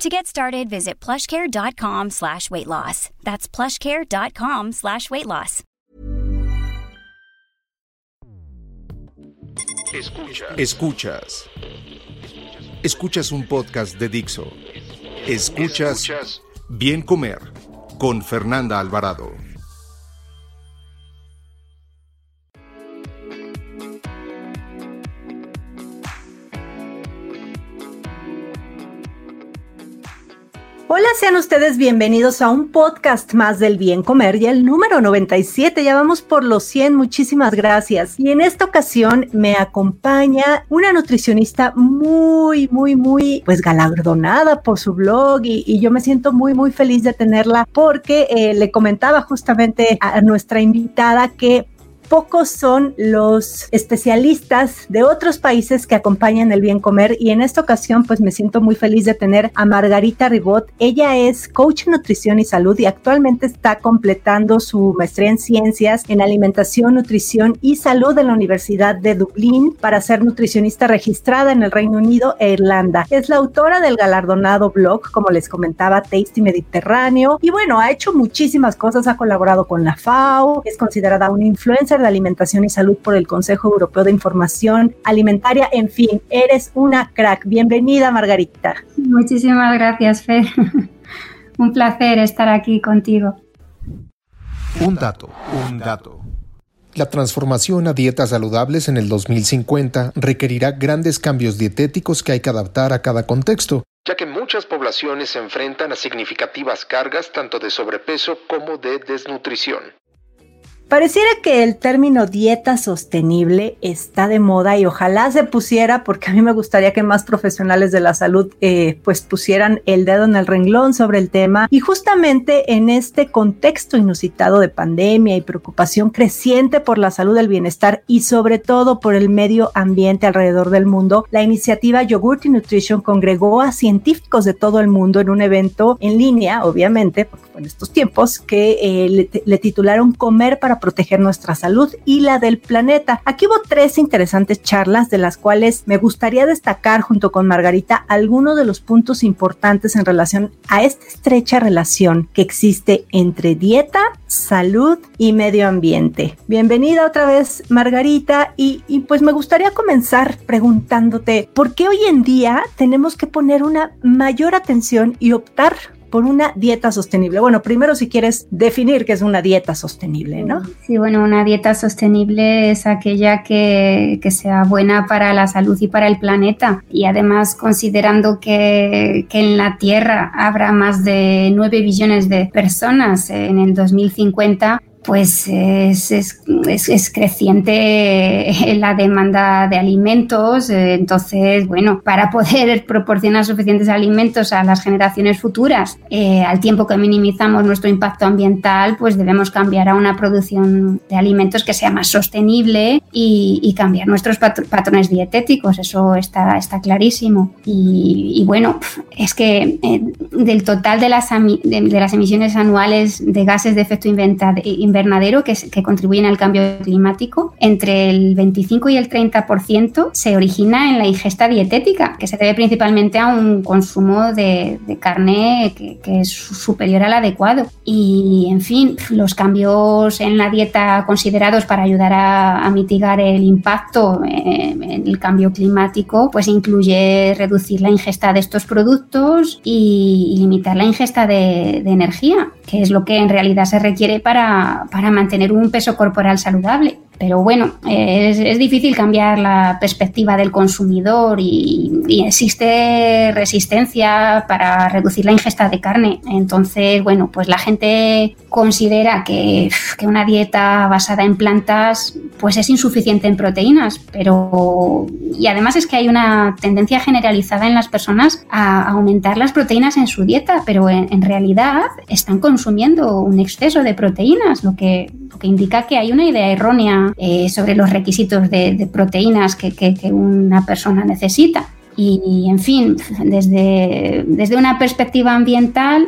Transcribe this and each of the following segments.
To get started, visit plushcare.com slash weight loss. That's plushcare.com slash weight loss. Escuchas. Escuchas. Escuchas un podcast de Dixo. Escuchas, Escuchas Bien Comer con Fernanda Alvarado. Sean ustedes bienvenidos a un podcast más del bien comer y el número 97. Ya vamos por los 100. Muchísimas gracias. Y en esta ocasión me acompaña una nutricionista muy, muy, muy, pues galardonada por su blog y, yo me siento muy, muy feliz de tenerla porque eh, le comentaba justamente a nuestra invitada que pocos son los especialistas de otros países que acompañan el bien comer y en esta ocasión pues me siento muy feliz de tener a Margarita Ribot. Ella es coach en nutrición y salud y actualmente está completando su maestría en ciencias en alimentación, nutrición y salud en la Universidad de Dublín para ser nutricionista registrada en el Reino Unido e Irlanda. Es la autora del galardonado blog, como les comentaba, Tasty Mediterráneo y bueno, ha hecho muchísimas cosas, ha colaborado con la FAO, es considerada una influencer de Alimentación y Salud por el Consejo Europeo de Información Alimentaria. En fin, eres una crack. Bienvenida, Margarita. Muchísimas gracias, Fer. un placer estar aquí contigo. Un dato, un dato. La transformación a dietas saludables en el 2050 requerirá grandes cambios dietéticos que hay que adaptar a cada contexto, ya que muchas poblaciones se enfrentan a significativas cargas tanto de sobrepeso como de desnutrición. Pareciera que el término dieta sostenible está de moda y ojalá se pusiera, porque a mí me gustaría que más profesionales de la salud eh, pues pusieran el dedo en el renglón sobre el tema. Y justamente en este contexto inusitado de pandemia y preocupación creciente por la salud, el bienestar y sobre todo por el medio ambiente alrededor del mundo, la iniciativa Yogurt Nutrition congregó a científicos de todo el mundo en un evento en línea, obviamente, porque en estos tiempos, que eh, le titularon Comer para proteger nuestra salud y la del planeta. Aquí hubo tres interesantes charlas de las cuales me gustaría destacar junto con Margarita algunos de los puntos importantes en relación a esta estrecha relación que existe entre dieta, salud y medio ambiente. Bienvenida otra vez Margarita y, pues me gustaría comenzar preguntándote por qué hoy en día tenemos que poner una mayor atención y optar por una dieta sostenible. Bueno, primero si quieres definir qué es una dieta sostenible, ¿no? Sí, bueno, una dieta sostenible es aquella que, que sea buena para la salud y para el planeta. Y además, considerando que, que en la Tierra habrá más de 9 billones de personas en el 2050, pues es, es, creciente la demanda de alimentos. Eh, entonces, bueno, para poder proporcionar suficientes alimentos a las generaciones futuras, eh, al tiempo que minimizamos nuestro impacto ambiental, pues debemos cambiar a una producción de alimentos que sea más sostenible y, cambiar nuestros patrones dietéticos. Eso está, está clarísimo. Y, bueno, es que eh, del total de las, de, las emisiones anuales de gases de efecto inventado invernadero que, que, contribuyen al cambio climático, entre el 25 y el 30% se origina en la ingesta dietética, que se debe principalmente a un consumo de, carne que, es superior al adecuado. Y, en fin, los cambios en la dieta considerados para ayudar a, mitigar el impacto en, el cambio climático, pues incluye reducir la ingesta de estos productos y, limitar la ingesta de, de energía, que es lo que en realidad se requiere para, para mantener un peso corporal saludable. Pero bueno, es, difícil cambiar la perspectiva del consumidor y, existe resistencia para reducir la ingesta de carne. Entonces, bueno, pues la gente considera que, una dieta basada en plantas pues es insuficiente en proteínas, pero y además es que hay una tendencia generalizada en las personas a aumentar las proteínas en su dieta, pero en, realidad están consumiendo un exceso de proteínas, lo que, que indica que hay una idea errónea eh, sobre los requisitos de, proteínas que una persona necesita. Y, en fin, desde, desde una perspectiva ambiental,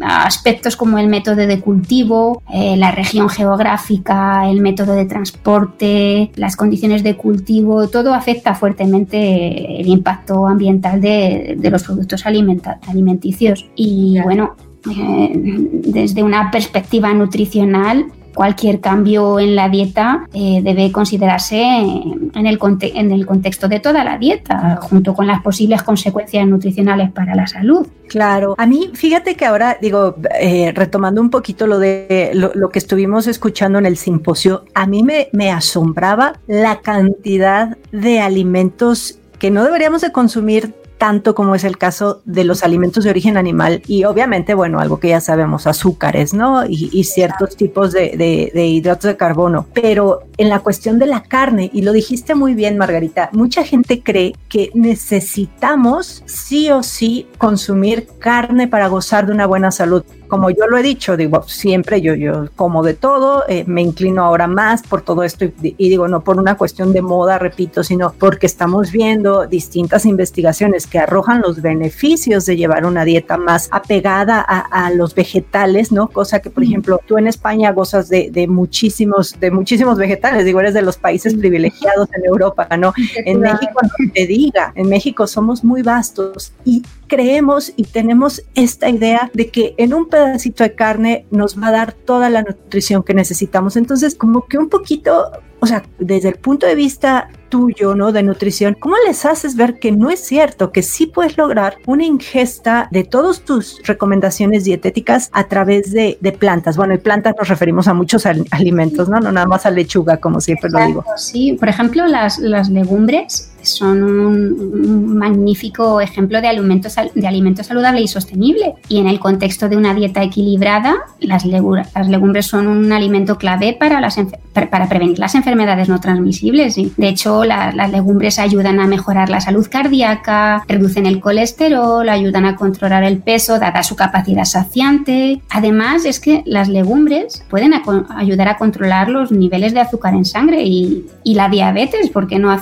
aspectos como el método de cultivo, eh, la región geográfica, el método de transporte, las condiciones de cultivo, todo afecta fuertemente el impacto ambiental de, de los productos alimenticios. Y bueno, eh, desde una perspectiva nutricional, cualquier cambio en la dieta eh, debe considerarse en el, en el contexto de toda la dieta, junto con las posibles consecuencias nutricionales para la salud. Claro, a mí fíjate que ahora digo, eh, retomando un poquito lo de lo, que estuvimos escuchando en el simposio, a mí me, me asombraba la cantidad de alimentos que no deberíamos de consumir tanto como es el caso de los alimentos de origen animal y obviamente, bueno, algo que ya sabemos, azúcares, ¿no? Y, ciertos tipos de, de, hidratos de carbono. Pero en la cuestión de la carne, y lo dijiste muy bien, Margarita, mucha gente cree que necesitamos sí o sí consumir carne para gozar de una buena salud como yo lo he dicho, digo, siempre yo, yo como de todo, eh, me inclino ahora más por todo esto y, digo, no por una cuestión de moda, repito, sino porque estamos viendo distintas investigaciones que arrojan los beneficios de llevar una dieta más apegada a, los vegetales, ¿no? Cosa que, por ejemplo, tú en España gozas de, de, muchísimos, de muchísimos vegetales, digo, eres de los países privilegiados en Europa, ¿no? En México no te diga, en México somos muy vastos y creemos y tenemos esta idea de que en un pedacito de carne nos va a dar toda la nutrición que necesitamos. Entonces, como que un poquito, o sea, desde el punto de vista tuyo, ¿no? De nutrición, ¿cómo les haces ver que no es cierto, que sí puedes lograr una ingesta de todas tus recomendaciones dietéticas a través de, plantas? Bueno, y plantas nos referimos a muchos alimentos, ¿no? No nada más a lechuga, como siempre lo digo. Sí, por ejemplo, las, las legumbres son un, magnífico ejemplo de alimento, de alimento saludable y sostenible. Y en el contexto de una dieta equilibrada, las, las legumbres son un alimento clave para, las, para prevenir las enfermedades no transmisibles. De hecho, las legumbres ayudan a mejorar la salud cardíaca, reducen el colesterol, ayudan a controlar el peso, dada su capacidad saciante. Además, es que las legumbres pueden ayudar a controlar los niveles de azúcar en sangre y, la diabetes, porque no,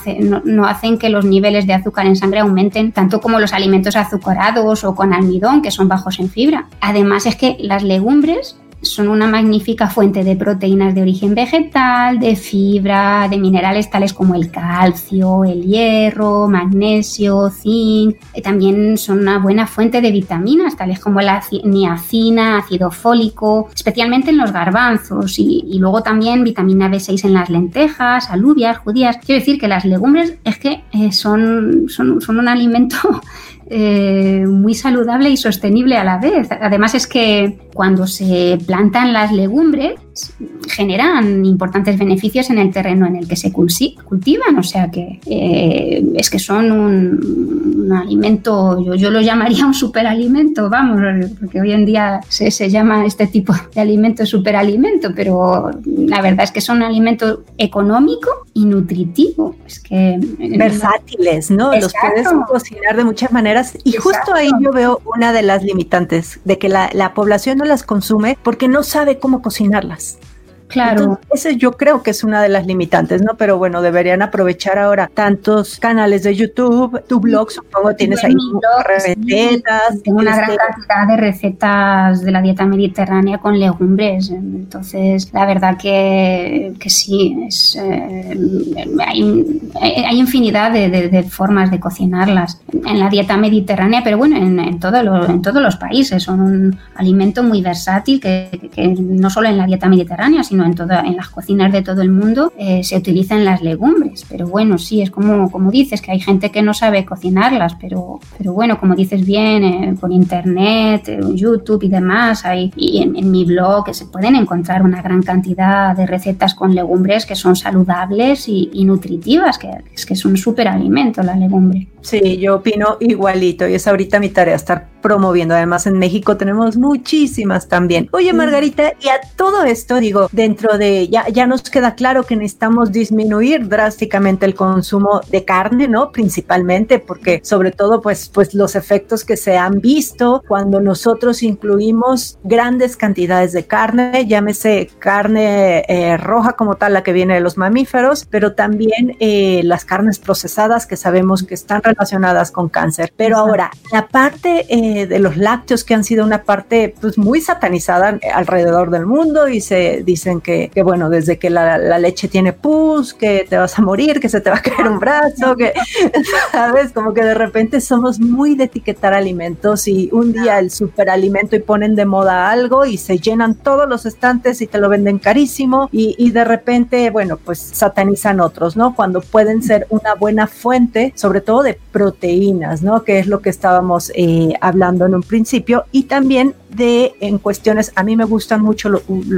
no hacen que los niveles de azúcar en sangre aumenten, tanto como los alimentos azucarados o con almidón, que son bajos en fibra. Además es que las legumbres son una magnífica fuente de proteínas de origen vegetal, de fibra, de minerales tales como el calcio, el hierro, magnesio, zinc. También son una buena fuente de vitaminas tales como la niacina, ácido fólico, especialmente en los garbanzos y, luego también vitamina B6 en las lentejas, alubias, judías. Quiero decir que las legumbres es que eh, son, son, son un alimento eh, muy saludable y sostenible a la vez. Además es que cuando se plantan las legumbres generan importantes beneficios en el terreno en el que se cultivan, o sea que eh, es que son un, alimento, yo, yo, lo llamaría un superalimento, vamos, porque hoy en día se, se llama este tipo de alimento superalimento, pero la verdad es que son un alimento económico y nutritivo. Es que versátiles, ¿no? Los puedes cocinar de muchas maneras y justo ahí yo veo una de las limitantes de que la, la población no las consume porque no sabe cómo cocinarlas. Claro. ese yo creo que es una de las limitantes, ¿no? Pero bueno, deberían aprovechar ahora tantos canales de YouTube, tu blog, supongo, tienes ahí recetas. tengo una gran cantidad de recetas de la dieta mediterránea con legumbres. Entonces, la verdad que, que sí, es, eh, hay, hay, infinidad de, formas de cocinarlas en la dieta mediterránea, pero bueno, en, en, en todos los países. Son un alimento muy versátil que, que no solo en la dieta mediterránea, sino en, toda, en las cocinas de todo el mundo eh, se utilizan las legumbres. Pero bueno, sí, es como, como dices, que hay gente que no sabe cocinarlas, pero, pero bueno, como dices bien, eh, por internet, eh, YouTube y demás, hay, y en, mi blog se pueden encontrar una gran cantidad de recetas con legumbres que son saludables y, nutritivas, que es que es un súper alimento la legumbre. Sí, yo opino igualito y es ahorita mi tarea estar promoviendo. Además, en México tenemos muchísimas también. Oye, Margarita, y a todo esto, digo, dentro de, ya, ya nos queda claro que necesitamos disminuir drásticamente el consumo de carne, ¿no? Principalmente porque sobre todo, pues, pues los efectos que se han visto cuando nosotros incluimos grandes cantidades de carne, llámese carne eh, roja como tal, la que viene de los mamíferos, pero también eh, las carnes procesadas que sabemos que están relacionadas con cáncer. Pero ahora, la parte eh, de los lácteos que han sido una parte pues muy satanizada alrededor del mundo y se dicen que, que bueno, desde que la, la leche tiene pus, que te vas a morir, que se te va a caer un brazo, que, ¿sabes? Como que de repente somos muy de etiquetar alimentos y un día el superalimento y ponen de moda algo y se llenan todos los estantes y te lo venden carísimo y, y de repente, bueno, pues satanizan otros, ¿no? Cuando pueden ser una buena fuente, sobre todo de proteínas, ¿no? Que es lo que estábamos eh, hablando en un principio y también de en cuestiones, a mí me gustan mucho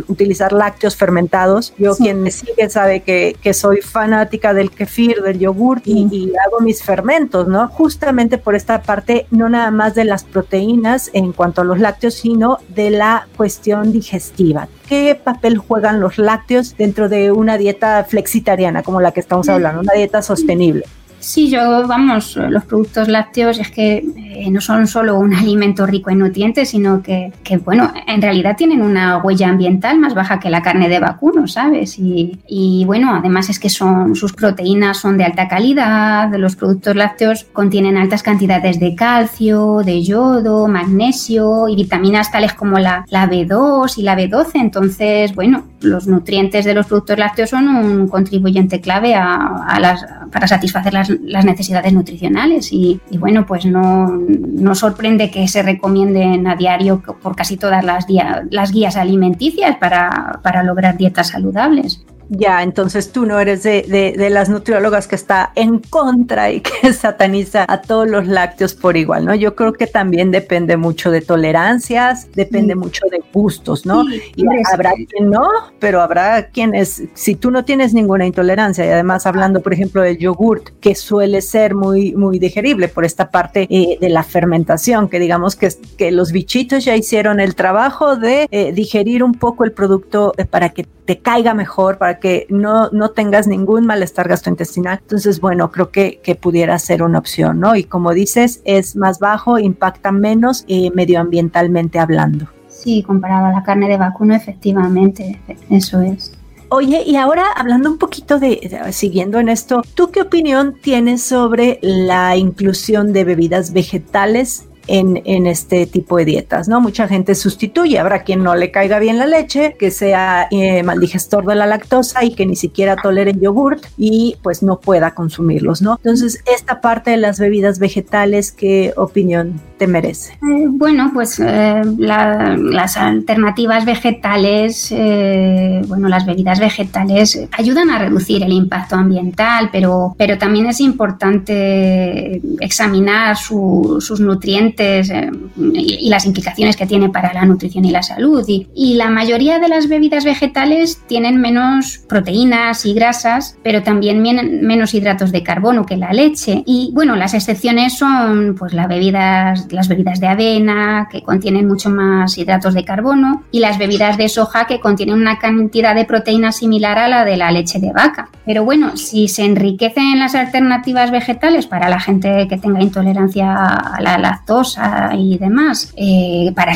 utilizar lácteos fermentados. Yo quien me sigue sabe que, que, soy fanática del kefir, del yogur y, y, hago mis fermentos, ¿no? Justamente por esta parte, no nada más de las proteínas en cuanto a los lácteos, sino de la cuestión digestiva. ¿Qué papel juegan los lácteos dentro de una dieta flexitariana como la que estamos hablando, una dieta sostenible? Sí, yo, vamos, los productos lácteos es que eh, no son solo un alimento rico en nutrientes, sino que, bueno, en realidad tienen una huella ambiental más baja que la carne de vacuno, ¿sabes? Y, bueno, además es que son, sus proteínas son de alta calidad, los productos lácteos contienen altas cantidades de calcio, de yodo, magnesio y vitaminas tales como la, la B2 y la B12. Entonces, bueno, los nutrientes de los productos lácteos son un contribuyente clave a las, para satisfacer las las necesidades nutricionales y, y bueno, pues no, no, sorprende que se recomienden a diario por casi todas las, las guías alimenticias para, para lograr dietas saludables. Ya, entonces tú no eres de, de, de, las nutriólogas que está en contra y que sataniza a todos los lácteos por igual, ¿no? Yo creo que también depende mucho de tolerancias, depende sí. mucho de gustos, ¿no? Sí, y habrá quien no, pero habrá quienes, si tú no tienes ninguna intolerancia y además hablando, por ejemplo, del yogurt, que suele ser muy, muy digerible por esta parte eh, de la fermentación, que digamos que, que los bichitos ya hicieron el trabajo de eh, digerir un poco el producto eh, para que te caiga mejor, para que no, no tengas ningún malestar gastrointestinal. Entonces, bueno, creo que, que pudiera ser una opción, ¿no? Y como dices, es más bajo, impacta menos eh, medioambientalmente hablando. Sí, comparado a la carne de vacuno, efectivamente, eso es. Oye, y ahora hablando un poquito de, de, siguiendo en esto, ¿tú qué opinión tienes sobre la inclusión de bebidas vegetales en, en, este tipo de dietas, ¿no? Mucha gente sustituye, habrá quien no le caiga bien la leche, que sea eh, mal digestor de la lactosa y que ni siquiera tolere el yogurt y pues no pueda consumirlos, ¿no? Entonces, esta parte de las bebidas vegetales, ¿qué opinión merece? Eh, bueno, pues eh, la, las alternativas vegetales, eh, bueno, las bebidas vegetales ayudan a reducir el impacto ambiental, pero, pero también es importante examinar su, sus nutrientes y, las implicaciones que tiene para la nutrición y la salud. Y, y la mayoría de las bebidas vegetales tienen menos proteínas y grasas, pero también menos hidratos de carbono que la leche. Y bueno, las excepciones son pues las bebidas las bebidas de avena, que contienen mucho más hidratos de carbono, y las bebidas de soja, que contienen una cantidad de proteína similar a la de la leche de vaca. Pero bueno, si se enriquecen las alternativas vegetales para la gente que tenga intolerancia a la lactosa y demás, eh, para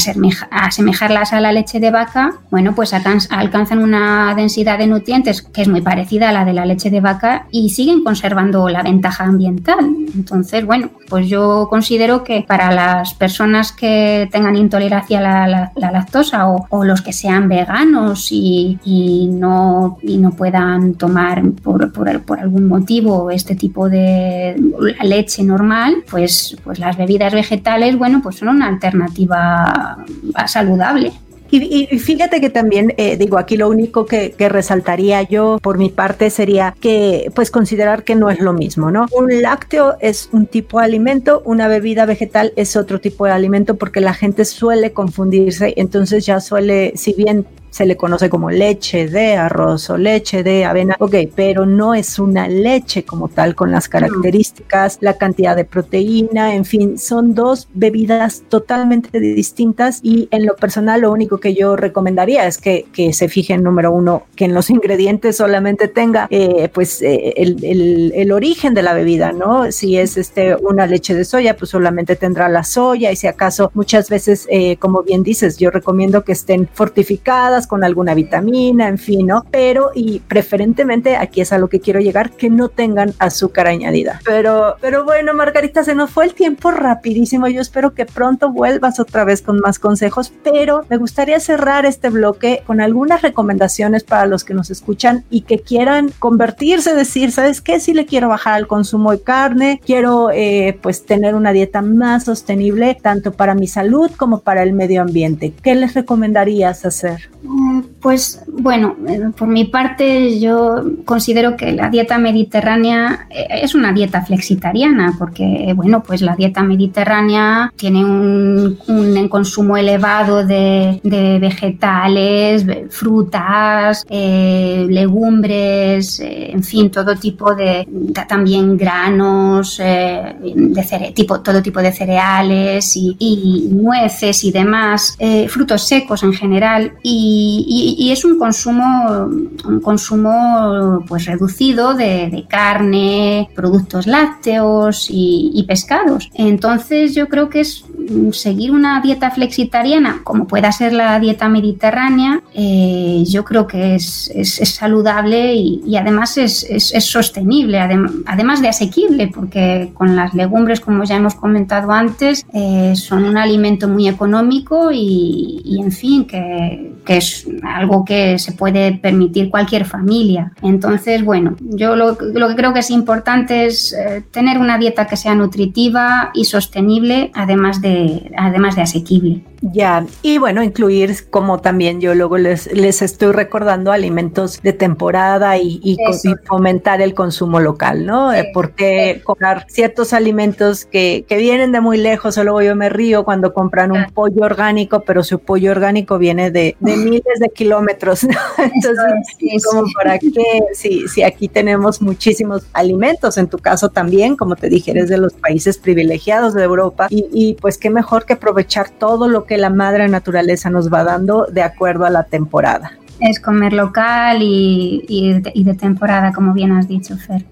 asemejarlas a la leche de vaca, bueno, pues alcanzan una densidad de nutrientes que es muy parecida a la de la leche de vaca y siguen conservando la ventaja ambiental. Entonces, bueno, pues yo considero que para las personas que tengan intolerancia a la, la, la lactosa o, los que sean veganos y, y, no, y no puedan tomar por, por, por, algún motivo este tipo de leche normal, pues, pues las bebidas vegetales, bueno, pues son una alternativa saludable. Y, y, fíjate que también, eh, digo, aquí lo único que, que, resaltaría yo por mi parte sería que, pues, considerar que no es lo mismo, ¿no? Un lácteo es un tipo de alimento, una bebida vegetal es otro tipo de alimento porque la gente suele confundirse, entonces ya suele, si bien se le conoce como leche de arroz o leche de avena, ok, pero no es una leche como tal con las características, la cantidad de proteína, en fin, son dos bebidas totalmente distintas y en lo personal lo único que yo recomendaría es que, que se fijen, número uno, que en los ingredientes solamente tenga eh, pues eh, el, el, el, origen de la bebida, ¿no? Si es este una leche de soya, pues solamente tendrá la soya y si acaso muchas veces, eh, como bien dices, yo recomiendo que estén fortificadas con alguna vitamina, en fin, ¿no? Pero y preferentemente, aquí es a lo que quiero llegar, que no tengan azúcar añadida. Pero, pero bueno, Margarita, se nos fue el tiempo rapidísimo. Yo espero que pronto vuelvas otra vez con más consejos, pero me gustaría cerrar este bloque con algunas recomendaciones para los que nos escuchan y que quieran convertirse, decir, ¿sabes qué? Si le quiero bajar al consumo de carne, quiero eh, pues tener una dieta más sostenible, tanto para mi salud como para el medio ambiente. ¿Qué les recomendarías hacer? Mm, pues bueno, eh, por mi parte yo considero que la dieta mediterránea eh, es una dieta flexitariana porque bueno, pues la dieta mediterránea tiene un, un consumo elevado de, vegetales, frutas, eh, legumbres, en fin, todo tipo de, también granos, de tipo, todo tipo de cereales y, nueces y demás, frutos secos en general y, es un consumo, un consumo pues reducido de, de carne, productos lácteos y, y pescados. Entonces yo creo que es seguir una dieta flexitariana, como pueda ser la dieta mediterránea, eh, yo creo que es, es, es saludable y, y además es, es sostenible, adem además de asequible, porque con las legumbres, como ya hemos comentado antes, eh, son un alimento muy económico y, y en fin, que, que, es algo que se puede permitir cualquier familia. Entonces, bueno, yo lo, lo que creo que es importante es eh, tener una dieta que sea nutritiva y sostenible, además de, además de asequible. Ya, y bueno, incluir como también yo luego les, les estoy recordando alimentos de temporada y, y, y fomentar el consumo local, ¿no? Sí. Porque comprar ciertos alimentos que, que, vienen de muy lejos, o luego yo me río cuando compran un pollo orgánico, pero su pollo orgánico viene de, de miles de kilómetros, ¿no? Entonces, sí, como para qué, si, si aquí tenemos muchísimos alimentos, en tu caso también, como te dije, eres de los países privilegiados de Europa, y, y pues qué mejor que aprovechar todo lo que la madre naturaleza nos va dando de acuerdo a la temporada. Es comer local y, y, de, y de temporada, como bien has dicho, Fer.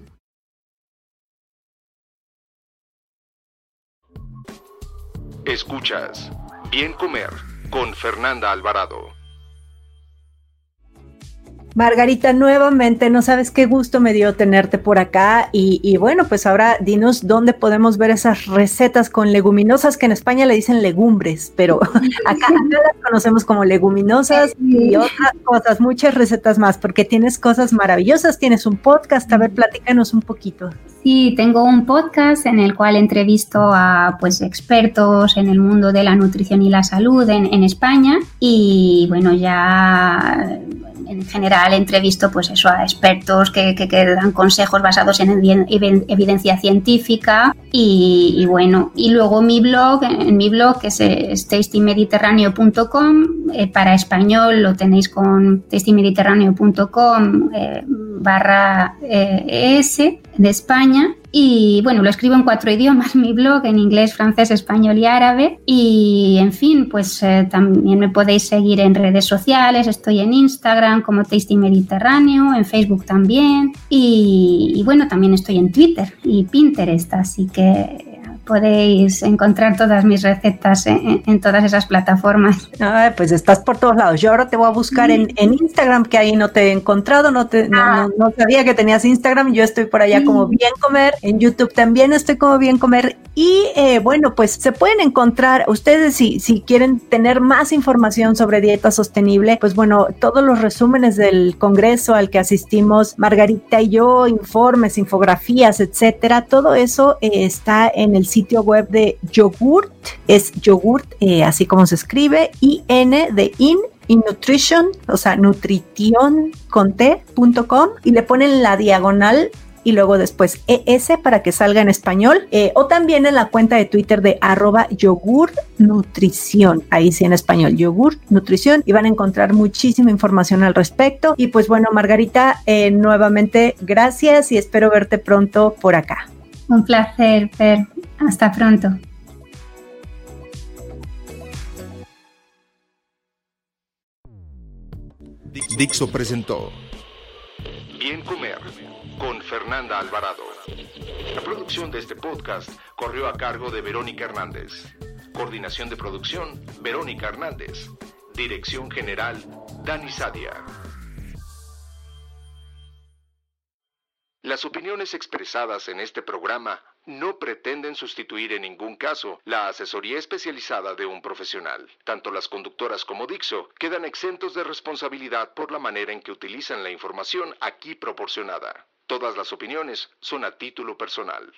Escuchas Bien Comer con Fernanda Alvarado. Margarita, nuevamente, no sabes qué gusto me dio tenerte por acá y, y, bueno, pues ahora dinos dónde podemos ver esas recetas con leguminosas que en España le dicen legumbres, pero acá, acá las conocemos como leguminosas y otras cosas, muchas recetas más, porque tienes cosas maravillosas, tienes un podcast, a ver, platícanos un poquito. Sí, tengo un podcast en el cual entrevisto a pues expertos en el mundo de la nutrición y la salud en, en España y bueno, ya en general entrevisto pues eso a expertos que, que, que dan consejos basados en evidencia científica y, y, bueno, y luego mi blog, en mi blog que es, es tastymediterráneo.com, eh, para español lo tenéis con tastymediterráneo.com eh, barra eh, es de España y bueno, lo escribo en cuatro idiomas, mi blog, en inglés, francés, español y árabe. Y en fin, pues eh, también me podéis seguir en redes sociales, estoy en Instagram como Tasty Mediterráneo, en Facebook también. Y, y bueno, también estoy en Twitter y Pinterest, así que podéis encontrar todas mis recetas en, en todas esas plataformas. Ay, pues estás por todos lados. Yo ahora te voy a buscar en, en Instagram, que ahí no te he encontrado, no, te, ah. no, no, no, sabía que tenías Instagram. Yo estoy por allá como Bien Comer. En YouTube también estoy como Bien Comer. Y eh, bueno, pues se pueden encontrar, ustedes si, si quieren tener más información sobre dieta sostenible, pues bueno, todos los resúmenes del congreso al que asistimos, Margarita y yo, informes, infografías, etcétera, todo eso eh, está en el sitio web de Yogurt, es yogurt, eh, así como se escribe, IN de IN in nutrition, o sea, nutrition con t.com y le ponen la diagonal y luego después ES para que salga en español eh, o también en la cuenta de Twitter de arroba yogur nutrición, ahí sí en español, yogur nutrición y van a encontrar muchísima información al respecto y pues bueno Margarita, eh, nuevamente gracias y espero verte pronto por acá. Un placer, Fer. Hasta pronto. Dixo presentó Bien Comer con Fernanda Alvarado. La producción de este podcast corrió a cargo de Verónica Hernández. Coordinación de producción, Verónica Hernández. Dirección General, Dani Sadia. Las opiniones expresadas en este programa no pretenden sustituir en ningún caso la asesoría especializada de un profesional. Tanto las conductoras como Dixo quedan exentos de responsabilidad por la manera en que utilizan la información aquí proporcionada. Todas las opiniones son a título personal.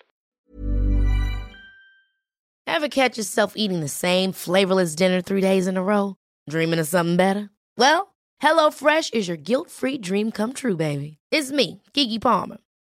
Ever catch yourself eating the same flavorless dinner three days in a row? Dreaming of something better? Well, HelloFresh is your guilt-free dream come true, baby. It's me, Kiki Palmer.